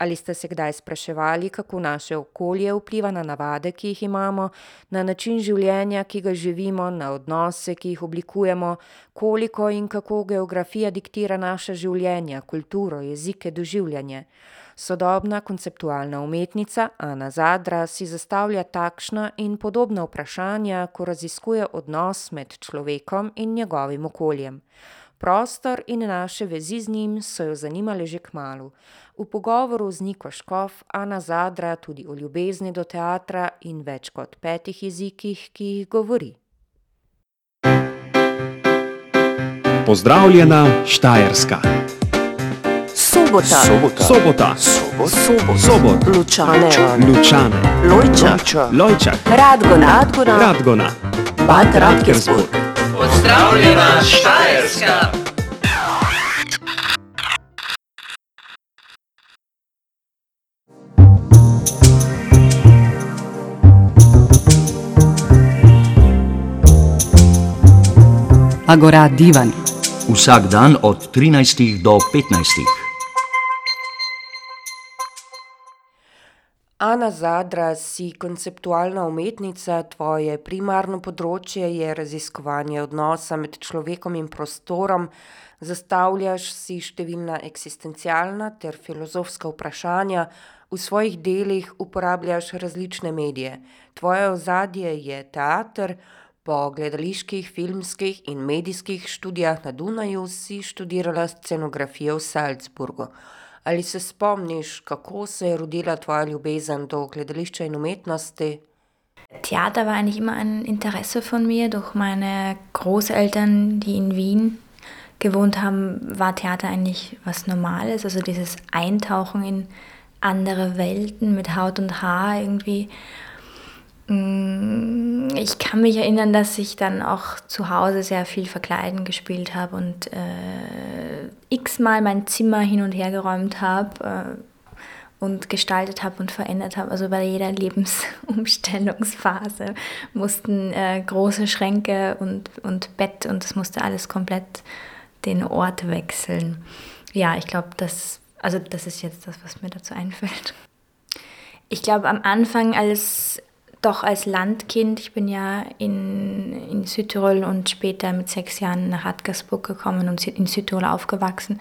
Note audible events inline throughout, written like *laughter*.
Ali ste se kdaj spraševali, kako naše okolje vpliva na navade, ki jih imamo, na način življenja, ki ga živimo, na odnose, ki jih oblikujemo, koliko in kako geografija diktira naša življenja, kulturo, jezike, doživljanje? Sodobna konceptualna umetnica Ana Zadra si zastavlja takšna in podobna vprašanja, ko raziskuje odnos med človekom in njegovim okoljem. Prostor in naše vezi z njim so jo zanimale že kmalu. V pogovoru z Niko Škof Ana Zadra tudi o ljubezni do teatra in več kot petih jezikih, ki jih govori. Pozdravljena Štajerska. Sobota. Sobota. Sobot. Sobot. Lučane. Lučane. Lojča. Radgona. Radgona. Radgona. Bad Radkersburg. Pozdravljena Štajerska! Agora Divan. Vsak dan od 13 do 15. Ana Zadra, si konceptualna umetnica, tvoje primarno področje je raziskovanje odnosa med človekom in prostorom, zastavljaš si številna eksistencialna ter filozofska vprašanja, v svojih delih uporabljaš različne medije. Tvoje ozadje je teater, po gledaliških, filmskih in medijskih študijah na Dunaju si študirala scenografijo v Salzburgu. Ali se spomniš, kako se je rodila tvoja ljubezen do gledališča in umetnosti? Theater war eigentlich immer ein Interesse von mir. Durch meine Großeltern, die in Wien gewohnt haben, war Theater eigentlich was Normales. Also dieses Eintauchen in andere Welten mit Haut und Haar irgendwie. Mm, Ich kann mich erinnern, dass ich dann auch zu Hause sehr viel Verkleiden gespielt habe und äh, x-mal mein Zimmer hin und her geräumt habe äh, und gestaltet habe und verändert habe. Also bei jeder *laughs* Lebensumstellungsphase mussten äh, große Schränke und, und Bett und das musste alles komplett den Ort wechseln. Ja, ich glaube, das, also das ist jetzt das, was mir dazu einfällt. Ich glaube, am Anfang als doch als Landkind, ich bin ja in, in Südtirol und später mit sechs Jahren nach Radgersburg gekommen und in Südtirol aufgewachsen,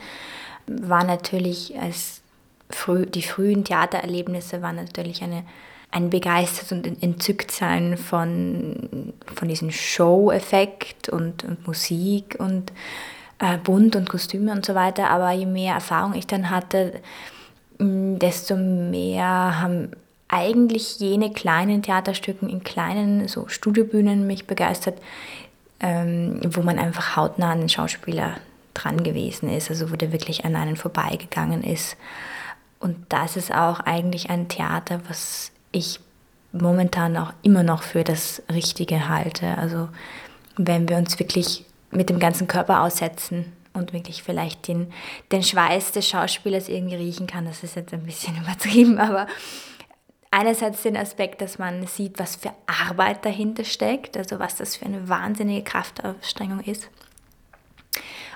war natürlich als früh, die frühen Theatererlebnisse waren natürlich eine, ein begeistert und Entzücktsein von, von diesem Show-Effekt und, und Musik und äh, Bunt und Kostüme und so weiter. Aber je mehr Erfahrung ich dann hatte, desto mehr haben eigentlich jene kleinen Theaterstücken in kleinen so Studiobühnen mich begeistert, ähm, wo man einfach hautnah an den Schauspieler dran gewesen ist, also wo der wirklich an einen vorbeigegangen ist. Und das ist auch eigentlich ein Theater, was ich momentan auch immer noch für das Richtige halte. Also wenn wir uns wirklich mit dem ganzen Körper aussetzen und wirklich vielleicht den, den Schweiß des Schauspielers irgendwie riechen kann, das ist jetzt ein bisschen *laughs* übertrieben, aber einerseits den Aspekt, dass man sieht, was für Arbeit dahinter steckt, also was das für eine wahnsinnige Kraftanstrengung ist.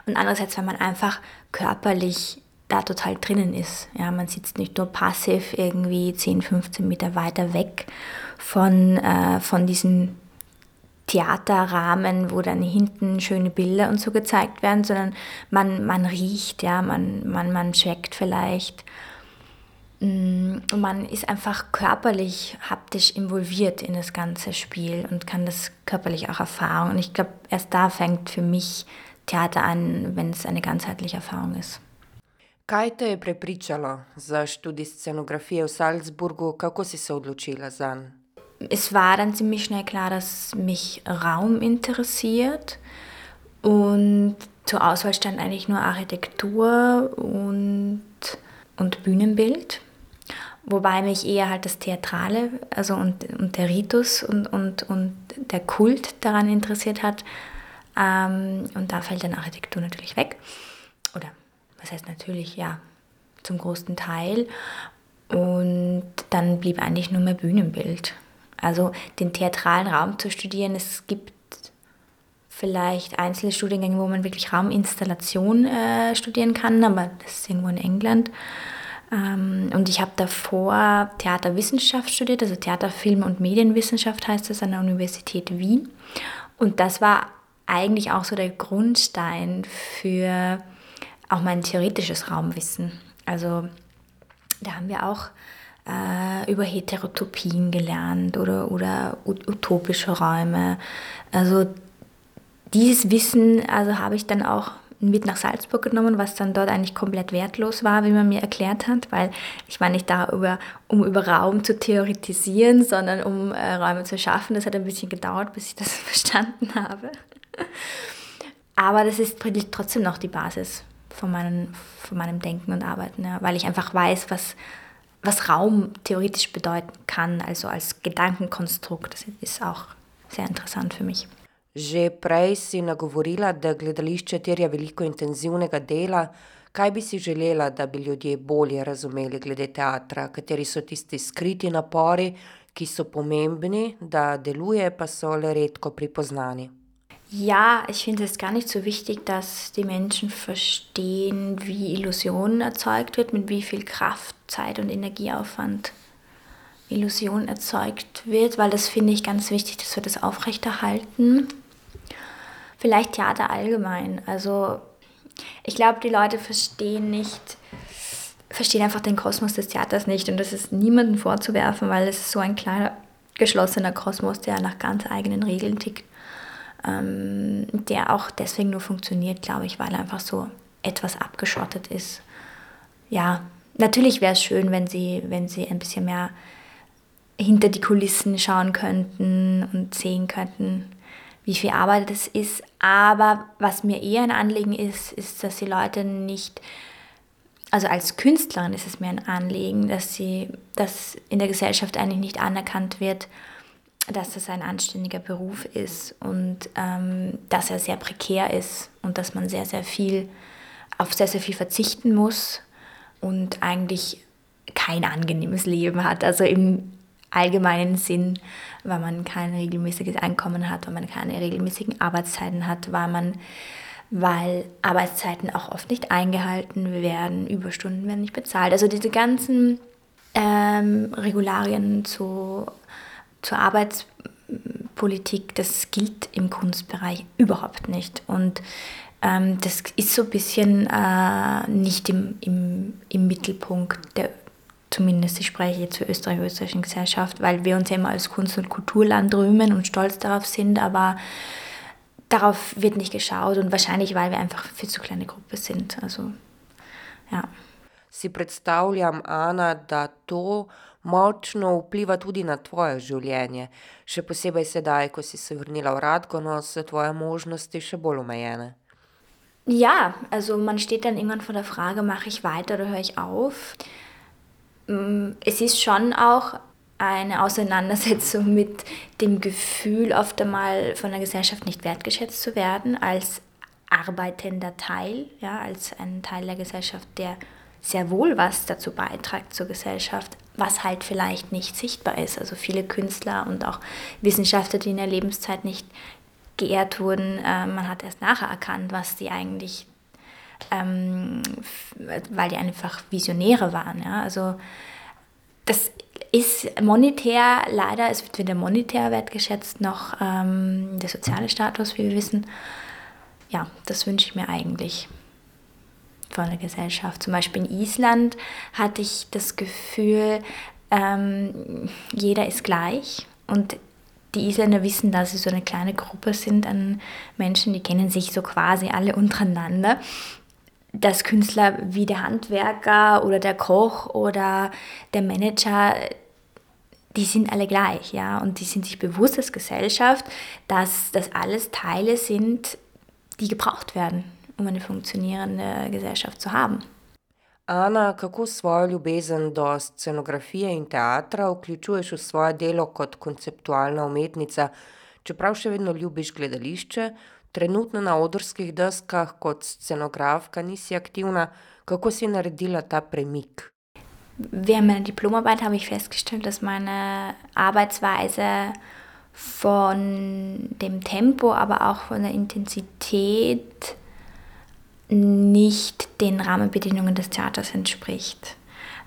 Und andererseits, wenn man einfach körperlich da total drinnen ist. Ja, man sitzt nicht nur passiv irgendwie 10, 15 Meter weiter weg von, äh, von diesem Theaterrahmen, wo dann hinten schöne Bilder und so gezeigt werden, sondern man, man riecht, ja, man, man, man checkt vielleicht man ist einfach körperlich, haptisch involviert in das ganze Spiel und kann das körperlich auch erfahren. Und ich glaube, erst da fängt für mich Theater an, wenn es eine ganzheitliche Erfahrung ist. Kaj te je prepričalo za študij scenografije v Salzburgu, kako si se odločila zanj? Es war dann ziemlich schnell klar, dass mich Raum interessiert und zur Auswahl stand eigentlich nur Architektur und, und Bühnenbild. Wobei mich eher halt das Theatrale, also und, und der Ritus und, und, und der Kult daran interessiert hat. Ähm, und da fällt dann Architektur natürlich weg. Oder was heißt natürlich, ja, zum großen Teil. Und dann blieb eigentlich nur mehr Bühnenbild. Also den theatralen Raum zu studieren, es gibt vielleicht einzelne Studiengänge, wo man wirklich Rauminstallation äh, studieren kann, aber das ist irgendwo in England. Ähm, und ich habe davor Theaterwissenschaft studiert, also Theater, Film und Medienwissenschaft heißt das an der Universität Wien. Und das war eigentlich auch so der Grundstein für auch mein theoretisches Raumwissen. Also da haben wir auch äh, über Heterotopien gelernt oder, oder utopische Räume. Also dieses Wissen also habe ich dann auch mit nach Salzburg genommen, was dann dort eigentlich komplett wertlos war, wie man mir erklärt hat, weil ich war nicht da, über, um über Raum zu theoretisieren, sondern um äh, Räume zu schaffen. Das hat ein bisschen gedauert, bis ich das *laughs* verstanden habe. Aber das ist trotzdem noch die Basis von, meinen, von meinem Denken und Arbeiten, ja, weil ich einfach weiß, was, was Raum theoretisch bedeuten kann, also als Gedankenkonstrukt. Das ist auch sehr interessant für mich. Že prej si nagovorila, da gledališče terja veliko intenzivnega dela. Kaj bi si želela, da bi ljudje bolje razumeli glede teatra, kateri so tisti skriti napori, ki so pomembni, da deluje, pa so le redko pripoznani? Ja, ich finde es gar nicht so wichtig, dass die Menschen verstehen, wie Illusion erzeugt wird, mit wie viel Kraft, Zeit und Energieaufwand Illusion erzeugt wird, weil das finde ich ganz wichtig, dass wir das aufrechterhalten. Vielleicht Theater allgemein. Also ich glaube, die Leute verstehen nicht, verstehen einfach den Kosmos des Theaters nicht und das ist niemandem vorzuwerfen, weil es ist so ein kleiner geschlossener Kosmos, der nach ganz eigenen Regeln tickt ähm, der auch deswegen nur funktioniert, glaube ich, weil er einfach so etwas abgeschottet ist. Ja, natürlich wäre es schön, wenn sie, wenn sie ein bisschen mehr hinter die Kulissen schauen könnten und sehen könnten, wie viel Arbeit es ist. Aber was mir eher ein Anliegen ist, ist, dass die Leute nicht, also als Künstlerin ist es mir ein Anliegen, dass sie, dass in der Gesellschaft eigentlich nicht anerkannt wird, dass das ein anständiger Beruf ist und ähm, dass er sehr prekär ist und dass man sehr, sehr viel auf sehr, sehr viel verzichten muss und eigentlich kein angenehmes Leben hat. Also im allgemeinen Sinn, weil man kein regelmäßiges Einkommen hat, weil man keine regelmäßigen Arbeitszeiten hat, weil man weil Arbeitszeiten auch oft nicht eingehalten werden, Überstunden werden nicht bezahlt. Also diese ganzen ähm, Regularien zu zur Arbeitspolitik, das gilt im Kunstbereich überhaupt nicht. Und ähm, das ist so ein bisschen äh, nicht im, im, im Mittelpunkt der zumindest ich spreche jetzt für österreich-österreichischen Gesellschaft, weil wir uns ja immer als Kunst- und Kulturland rühmen und stolz darauf sind, aber darauf wird nicht geschaut und wahrscheinlich, weil wir einfach viel zu kleine Gruppe sind. Also, ja. Si predstavljam, Ana, da to močno vpliva tudi na tvoje življenje, še posebej sedaj, ko si se vrnila v Radgono, so tvoje možnosti še bolj omejene. Ja, also man steht dann irgendwann vor der Frage, mache ich weiter oder höre ich auf? Mm, es ist schon auch eine Auseinandersetzung *laughs* mit dem Gefühl, oft einmal von der Gesellschaft nicht wertgeschätzt zu werden, als arbeitender Teil, ja, als ein Teil der Gesellschaft, der sehr wohl was dazu beiträgt zur Gesellschaft, was halt vielleicht nicht sichtbar ist. Also viele Künstler und auch Wissenschaftler, die in der Lebenszeit nicht geehrt wurden, äh, man hat erst nachher erkannt, was die eigentlich, ähm, weil die einfach Visionäre waren. Ja? Also das ist monetär, leider, es wird weder monetär wertgeschätzt noch ähm, der soziale Status, wie wir wissen. Ja, das wünsche ich mir eigentlich von der Gesellschaft. Zum Beispiel in Island hatte ich das Gefühl, ähm, jeder ist gleich und die Isländer wissen, dass sie so eine kleine Gruppe sind an Menschen, die kennen sich so quasi alle untereinander. Dass Künstler wie der Handwerker oder der Koch oder der Manager, die sind alle gleich, ja, und die sind sich bewusst als Gesellschaft, dass das alles Teile sind, die gebraucht werden um eine funktionierende Gesellschaft zu haben. Ana, kako svojo ljubezen do scenografije in teatra vključuješ v svoje delo kot konceptualna umetnica, čeprav še vedno ljubiš gledališče, trenutno na odrskih deskah kot scenografka nisi aktivna, kako si naredila ta premik? Während meiner Diplomarbeit habe ich festgestellt, dass meine Arbeitsweise von dem Tempo, aber auch von der Intensität nicht den Rahmenbedingungen des Theaters entspricht.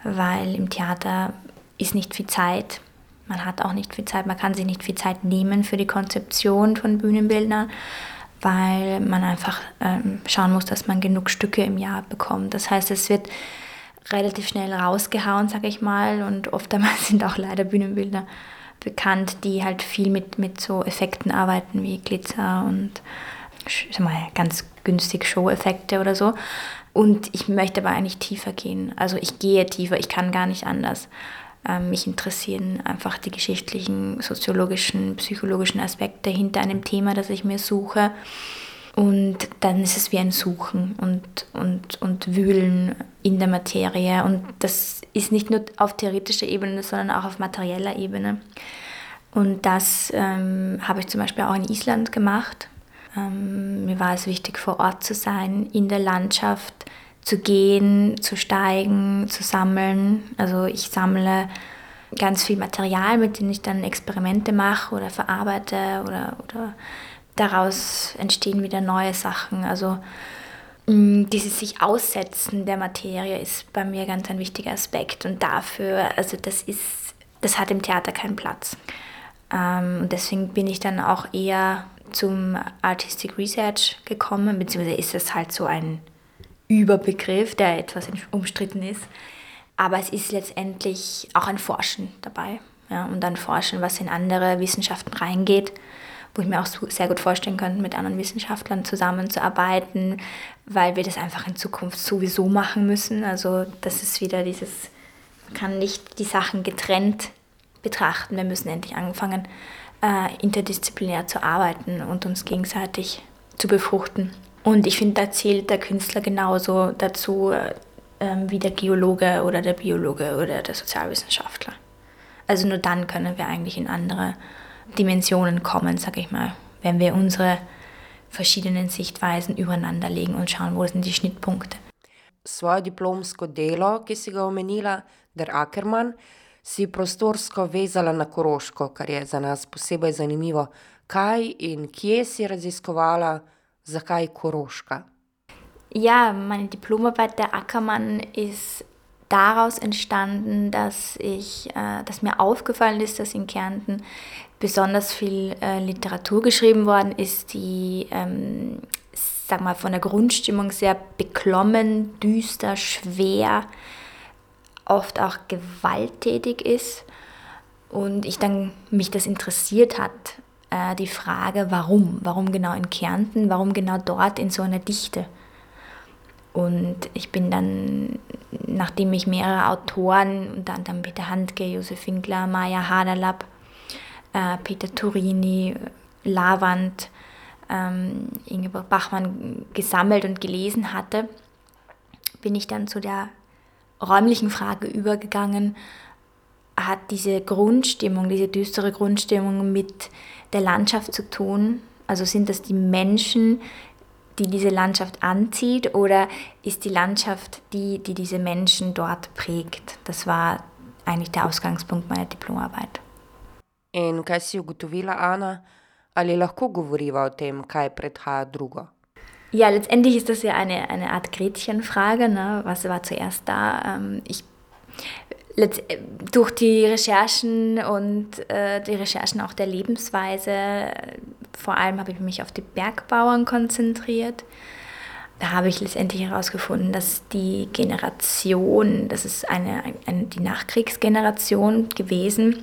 weil im Theater ist nicht viel Zeit. Man hat auch nicht viel Zeit, man kann sich nicht viel Zeit nehmen für die Konzeption von Bühnenbildern, weil man einfach ähm, schauen muss, dass man genug Stücke im Jahr bekommt. Das heißt, es wird relativ schnell rausgehauen, sage ich mal, und oftmals *laughs* sind auch leider Bühnenbilder bekannt, die halt viel mit, mit so Effekten arbeiten wie Glitzer und sag mal, ganz günstig Show-Effekte oder so. Und ich möchte aber eigentlich tiefer gehen. Also ich gehe tiefer, ich kann gar nicht anders. Ähm, mich interessieren einfach die geschichtlichen, soziologischen, psychologischen Aspekte hinter einem Thema, das ich mir suche. Und dann ist es wie ein Suchen und, und, und Wühlen in der Materie. Und das ist nicht nur auf theoretischer Ebene, sondern auch auf materieller Ebene. Und das ähm, habe ich zum Beispiel auch in Island gemacht. Ähm, mir war es wichtig, vor Ort zu sein, in der Landschaft zu gehen, zu steigen, zu sammeln. Also ich sammle ganz viel Material, mit dem ich dann Experimente mache oder verarbeite oder, oder daraus entstehen wieder neue Sachen. Also mm, dieses sich aussetzen der Materie ist bei mir ganz ein wichtiger Aspekt und dafür, also das ist, das hat im Theater keinen Platz. Ähm, und deswegen bin ich dann auch eher zum Artistic Research gekommen, beziehungsweise ist es halt so ein Überbegriff, der etwas umstritten ist. Aber es ist letztendlich auch ein Forschen dabei. Ja, und dann forschen, was in andere Wissenschaften reingeht, wo ich mir auch sehr gut vorstellen könnte, mit anderen Wissenschaftlern zusammenzuarbeiten, weil wir das einfach in Zukunft sowieso machen müssen. Also das ist wieder dieses, man kann nicht die Sachen getrennt betrachten. Wir müssen endlich anfangen, äh, interdisziplinär zu arbeiten und uns gegenseitig zu befruchten. Und ich finde, da zählt der Künstler genauso dazu äh, wie der Geologe oder der Biologe oder der Sozialwissenschaftler. Also nur dann können wir eigentlich in andere Dimensionen kommen, sag ich mal, wenn wir unsere verschiedenen Sichtweisen übereinander legen und schauen, wo sind die Schnittpunkte. Svoje diplomsko delo, ki si ga omenila, Der Ackermann, si prostorsko vezala na Koroško, kar je za nas posebej zanimivo. Kaj in kje si raziskovala, zakaj Koroška? Ja, meine Diplomarbeit der Ackermann ist daraus entstanden, dass ich, äh, dass mir aufgefallen ist, dass in Kärnten besonders viel äh, Literatur geschrieben worden ist, die, ähm, sag mal, von der Grundstimmung sehr beklommen, düster, schwer, oft auch gewalttätig ist. Und ich dann mich das interessiert hat, äh, die Frage, warum? Warum genau in Kärnten? Warum genau dort in so einer Dichte? Und ich bin dann, nachdem ich mehrere Autoren, unter anderem Peter Handke, Josef Winkler, Maya Haderlapp, äh, Peter Turini, Lavand, ähm, Ingeborg Bachmann gesammelt und gelesen hatte, bin ich dann zu der räumlichen Frage übergegangen, hat diese Grundstimmung, diese düstere Grundstimmung mit der Landschaft zu tun? Also sind das die Menschen, die diese Landschaft anzieht oder ist die Landschaft die, die diese Menschen dort prägt? Das war eigentlich der Ausgangspunkt meiner Diplomarbeit. In kaj si ugotovila, Ana? Ali lahko govoriva o tem, kaj predhaja drugo? Ja, letztendlich ist das ja eine, eine Art Gretchenfrage. Ne? Was war zuerst da? Ähm, ich, durch die Recherchen und äh, die Recherchen auch der Lebensweise, vor allem habe ich mich auf die Bergbauern konzentriert. Da habe ich letztendlich herausgefunden, dass die Generation, das ist eine, eine die Nachkriegsgeneration gewesen,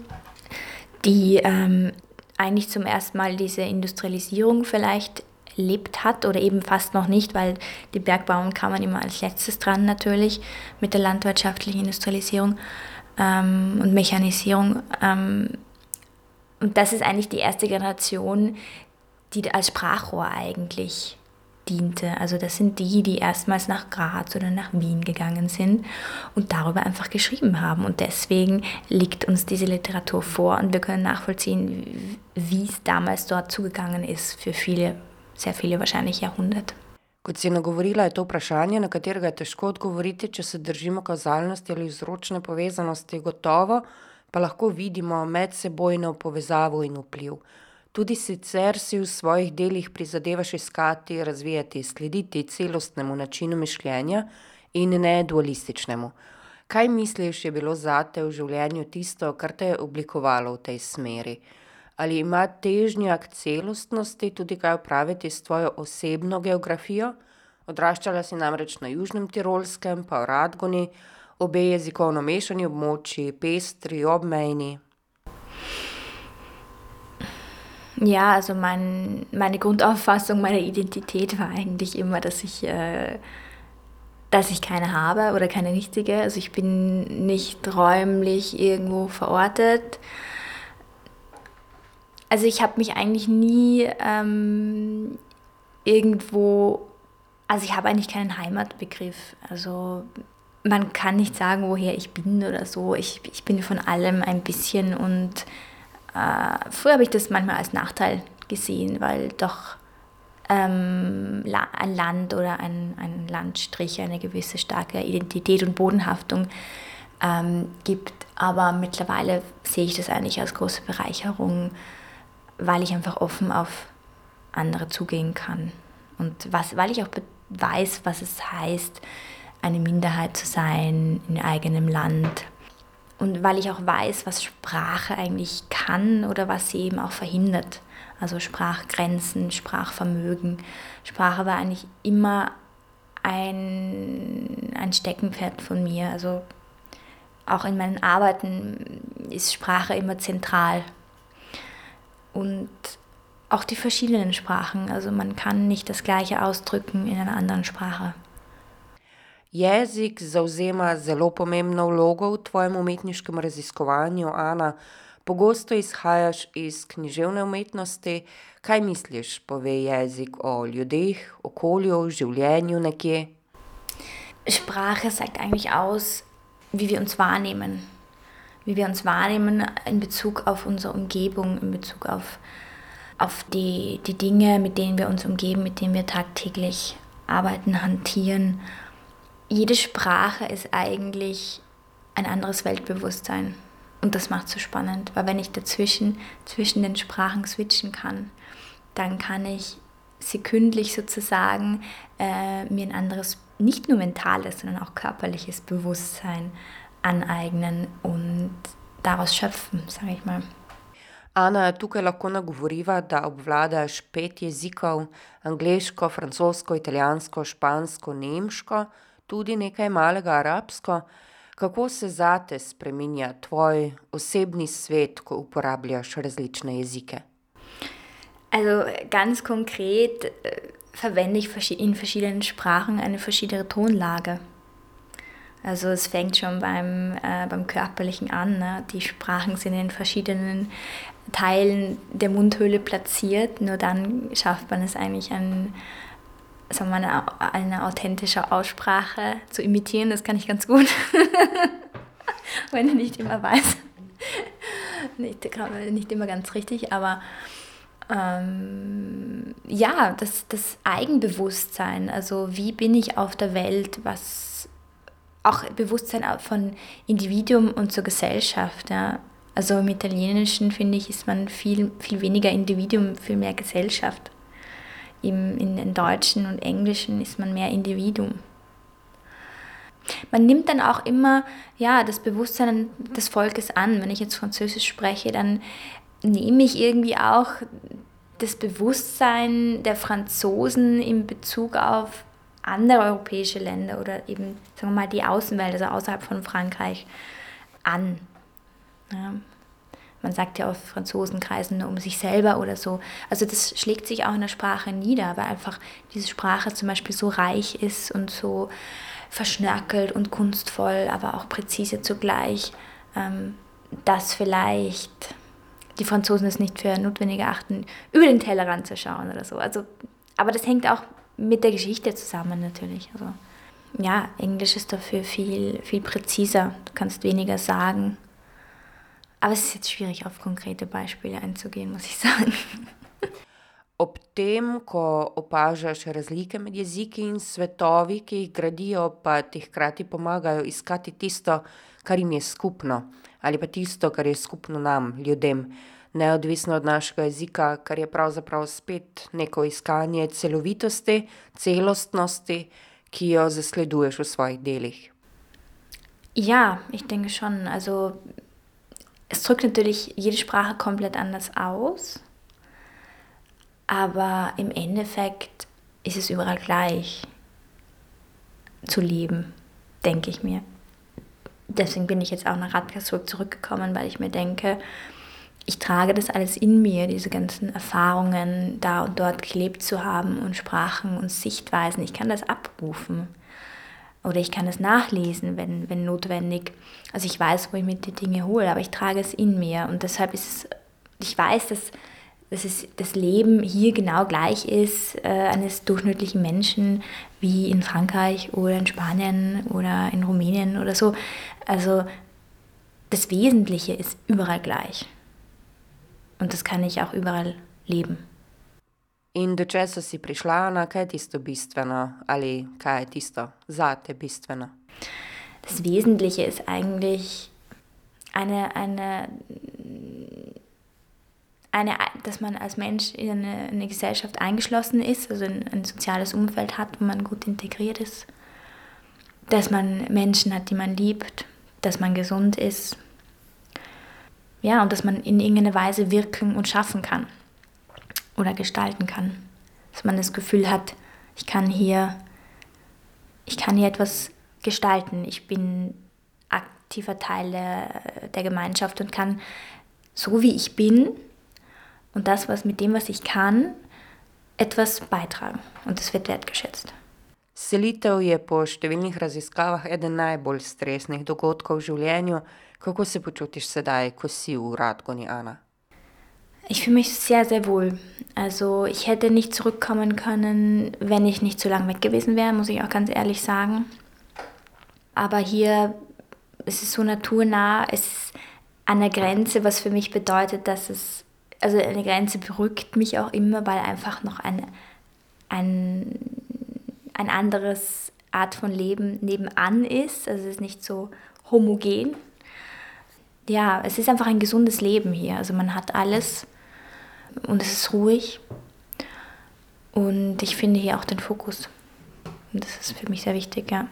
die ähm, eigentlich zum ersten Mal diese Industrialisierung vielleicht erlebt hat oder eben fast noch nicht, weil die Bergbauern kamen immer als letztes dran natürlich mit der landwirtschaftlichen Industrialisierung ähm, und Mechanisierung. Ähm, und das ist eigentlich die erste Generation, die als Sprachrohr eigentlich diente. Also das sind die, die erstmals nach Graz oder nach Wien gegangen sind und darüber einfach geschrieben haben. Und deswegen liegt uns diese Literatur vor und wir können nachvollziehen, wie es damals dort zugegangen ist für viele, sehr viele wahrscheinlich Jahrhunderte. Kot si nagovorila, je to vprašanje, na katerega je težko odgovoriti, če se držimo kazalnosti ali vzročne povezanosti, gotovo pa lahko vidimo medsebojno povezavo in vpliv. Tudi sicer si v svojih delih prizadevaš iskati, razvijati, slediti celostnemu načinu mišljenja in ne dualističnemu. Kaj misliš, je bilo zate v življenju tisto, kar te je oblikovalo v tej smeri? Ali ima težnja k celostnosti tudi kaj opraviti s tvojo osebno geografijo? Odraščala si namreč na Južnem Tirolskem, pa v Radgoni, obe jezikovno mešani območji, pestri, obmejni. Ja, also mein, meine Grundauffassung meiner Identität war eigentlich immer, dass ich, äh, dass ich keine habe oder keine richtige. Also ich bin nicht räumlich irgendwo verortet. Also ich habe mich eigentlich nie ähm, irgendwo, also ich habe eigentlich keinen Heimatbegriff. Also man kann nicht sagen, woher ich bin oder so. Ich, ich bin von allem ein bisschen und äh, früher habe ich das manchmal als Nachteil gesehen, weil doch ähm, ein Land oder ein, ein Landstrich eine gewisse starke Identität und Bodenhaftung ähm, gibt. Aber mittlerweile sehe ich das eigentlich als große Bereicherung, weil ich einfach offen auf andere zugehen kann. Und was, weil ich auch weiß, was es heißt, eine Minderheit zu sein in eigenem Land. Und weil ich auch weiß, was Sprache eigentlich kann oder was sie eben auch verhindert. Also Sprachgrenzen, Sprachvermögen. Sprache war eigentlich immer ein, ein Steckenpferd von mir. Also auch in meinen Arbeiten ist Sprache immer zentral. Und auch die verschiedenen Sprachen. Also man kann nicht das gleiche ausdrücken in einer anderen Sprache. Jezik zauzema zelo pomembno vlogo v tvojem umetniškem raziskovanju, Ana. Pogosto izhajaš iz književne umetnosti. Kaj misliš, pove jezik o ljudeh, okolju, življenju nekje? Sprache sagt eigentlich aus, wie wir uns wahrnehmen. Wie wir uns wahrnehmen in Bezug auf unsere Umgebung, in Bezug auf, auf die, die Dinge, mit denen wir uns umgeben, mit denen wir tagtäglich arbeiten, hantieren jede Sprache ist eigentlich ein anderes Weltbewusstsein. Und das macht es so spannend, weil wenn ich dazwischen, zwischen den Sprachen switchen kann, dann kann ich sekündlich sozusagen äh, mir ein anderes, nicht nur mentales, sondern auch körperliches Bewusstsein aneignen und daraus schöpfen, sage ich mal. Ana, tukaj lahko nagovoriva, da obvladaš pet jezikov: angliško, francosko, italijansko, špansko, nemško tudi nekaj malega arabsko. Kako se zate spreminja tvoj osebni svet, ko uporabljaš različne jezike? Also ganz konkret äh, verwende ich in verschiedenen Sprachen eine verschiedene Tonlage. Also es fängt schon beim, äh, beim Körperlichen an. Ne? Die Sprachen sind in verschiedenen Teilen der Mundhöhle platziert. Nur dann schafft man es eigentlich, ein, sagen wir, eine, eine authentische Aussprache zu imitieren, das kann ich ganz gut. *laughs* Wenn ich nicht immer weiß. nicht, nicht immer ganz richtig, aber ähm, ja, das, das Eigenbewusstsein, also wie bin ich auf der Welt, was auch Bewusstsein von Individuum und zur Gesellschaft. Ja. Also im Italienischen finde ich, ist man viel, viel weniger Individuum, viel mehr Gesellschaft im, in den Deutschen und Englischen ist man mehr Individuum. Man nimmt dann auch immer ja, das Bewusstsein des Volkes an. Wenn ich jetzt Französisch spreche, dann nehme ich irgendwie auch das Bewusstsein der Franzosen in Bezug auf andere europäische Länder oder eben, sagen wir mal, die Außenwelt, also außerhalb von Frankreich, an. Ja man sagt ja auf Franzosenkreisen nur um sich selber oder so. Also das schlägt sich auch in der Sprache nieder, weil einfach diese Sprache zum Beispiel so reich ist und so verschnörkelt und kunstvoll, aber auch präzise zugleich, ähm, dass vielleicht die Franzosen es nicht für notwendig achten, über den Tellerrand zu schauen oder so. Also, aber das hängt auch mit der Geschichte zusammen natürlich. Also, ja, Englisch ist dafür viel, viel präziser. Du kannst weniger sagen aber es ist jetzt schwierig, auf konkrete Beispiele einzugehen, muss ich sagen. Ob tem, ko opažaš razlike med jeziki in svetovi, ki jih gradijo, pa ti hkrati pomagajo iskati tisto, kar jim je skupno, ali pa tisto, kar je skupno nam, ljudem, neodvisno od našega jezika, kar je pravzaprav spet neko iskanje celovitosti, celostnosti, ki jo zasleduješ v svojih delih. Ja, ich denke schon. Also es drückt natürlich jede Sprache komplett anders aus, aber im Endeffekt ist es überall gleich zu leben, denke ich mir. Deswegen bin ich jetzt auch nach Radkersburg zurückgekommen, weil ich mir denke, ich trage das alles in mir, diese ganzen Erfahrungen da und dort gelebt zu haben und Sprachen und Sichtweisen. Ich kann das abrufen oder ich kann es nachlesen, wenn, wenn notwendig. Also ich weiß, wo ich mir die Dinge hole, aber ich trage es in mir und deshalb ist es, ich weiß, dass, dass es, das Leben hier genau gleich ist äh, eines durchschnittlichen Menschen wie in Frankreich oder in Spanien oder in Rumänien oder so. Also das Wesentliche ist überall gleich. Und das kann ich auch überall leben. In do česa si prišla, na kaj je tisto bistveno ali kaj je tisto zate bistveno? Das Wesentliche ist eigentlich eine, eine, eine, dass man als Mensch in eine, eine Gesellschaft eingeschlossen ist, also ein, ein soziales Umfeld hat, wo man gut integriert ist, dass man Menschen hat, die man liebt, dass man gesund ist, ja, und dass man in irgendeiner Weise wirken und schaffen kann oder gestalten kann. Dass man das Gefühl hat, ich kann hier, ich kann hier etwas gestalten. Ich bin aktiver Teil der, der Gemeinschaft und kann so wie ich bin und das, was mit dem, was ich kann, etwas beitragen. Und das wird wertgeschätzt. Selitev je po številnih raziskavah eden najbolj stresnih dogodkov v življenju. Kako se počutiš sedaj, ko si v Radgoni, Anna? Ich fühle mich sehr, sehr wohl. Also ich hätte nicht zurückkommen können, wenn ich nicht so lange weg gewesen wäre, muss ich auch ganz ehrlich sagen. Aber hier es ist so naturnah, es ist an der Grenze, was für mich bedeutet, dass es, also eine Grenze berückt mich auch immer, weil einfach noch ein, ein, ein anderes Art von Leben nebenan ist. Also es ist nicht so homogen. Ja, es ist einfach ein gesundes Leben hier. Also man hat alles und es ist ruhig. Und ich finde hier auch den Fokus. Und das ist für mich sehr wichtig, ja.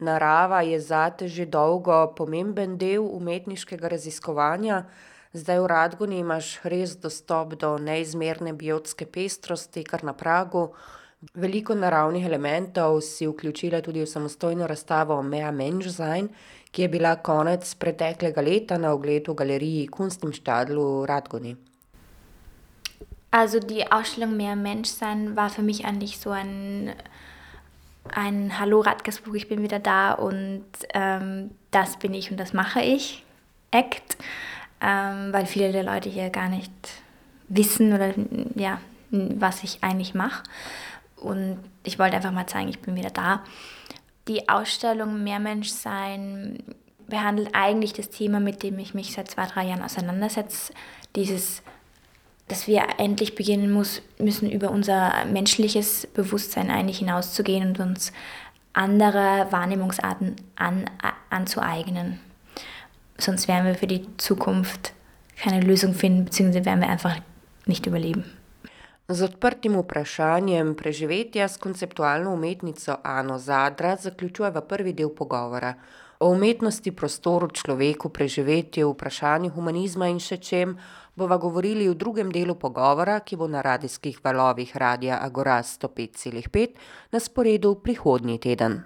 Narava je zate že dolgo pomemben del umetniškega raziskovanja. Zdaj v Radguni imaš res dostop do neizmerne biotske pestrosti, kar na pragu. Veliko naravnih elementov si vključila tudi v samostojno razstavo Mea Menschsein, ki je bila konec preteklega leta na ogled v galeriji Kunst im Stadl v Radguni. Also die Ausstellung Mehr Menschsein war für mich eigentlich so ein, ein Hallo Radgersburg, ich bin wieder da und ähm, das bin ich und das mache ich. Act, ähm, weil viele der Leute hier gar nicht wissen oder ja, was ich eigentlich mache. Und ich wollte einfach mal zeigen, ich bin wieder da. Die Ausstellung Mehrmenschsein behandelt eigentlich das Thema, mit dem ich mich seit zwei, drei Jahren auseinandersetze. Dieses dass wir endlich beginnen muss, müssen, über unser menschliches Bewusstsein eigentlich hinauszugehen und uns andere Wahrnehmungsarten an, anzueignen. Sonst werden wir für die Zukunft keine Lösung finden, beziehungsweise werden wir einfach nicht überleben. Z odprtim vprašanjem preživetja s konceptualno umetnico Ano Zadra zaključujeva prvi del pogovora. O umetnosti, prostoru, človeku, preživetju, vprašanju humanizma in še čem bova govorili v drugem delu pogovora, ki bo na radijskih valovih Radia Agora 105,5 na sporedu prihodnji teden.